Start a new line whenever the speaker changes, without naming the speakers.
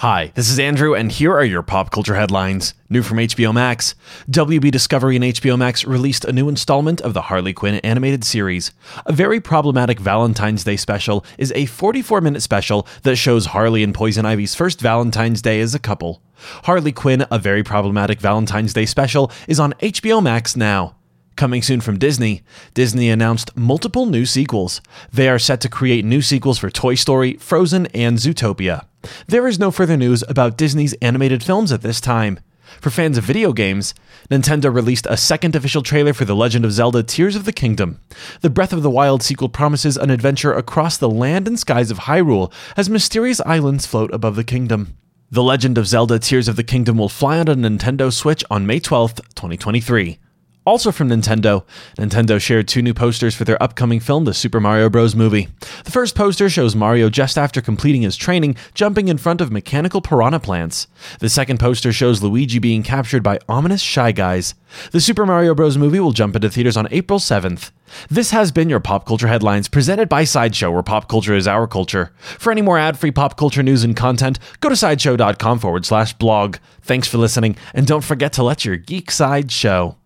Hi, this is Andrew, and here are your pop culture headlines. New from HBO Max WB Discovery and HBO Max released a new installment of the Harley Quinn animated series. A very problematic Valentine's Day special is a 44 minute special that shows Harley and Poison Ivy's first Valentine's Day as a couple. Harley Quinn, a very problematic Valentine's Day special, is on HBO Max now. Coming soon from Disney, Disney announced multiple new sequels. They are set to create new sequels for Toy Story, Frozen, and Zootopia. There is no further news about Disney's animated films at this time. For fans of video games, Nintendo released a second official trailer for The Legend of Zelda Tears of the Kingdom. The Breath of the Wild sequel promises an adventure across the land and skies of Hyrule as mysterious islands float above the kingdom. The Legend of Zelda Tears of the Kingdom will fly on a Nintendo Switch on May 12, 2023. Also from Nintendo, Nintendo shared two new posters for their upcoming film, The Super Mario Bros. Movie. The first poster shows Mario just after completing his training, jumping in front of mechanical piranha plants. The second poster shows Luigi being captured by ominous Shy Guys. The Super Mario Bros. movie will jump into theaters on April 7th. This has been your Pop Culture Headlines presented by Sideshow, where pop culture is our culture. For any more ad free pop culture news and content, go to sideshow.com forward slash blog. Thanks for listening, and don't forget to let your geek side show.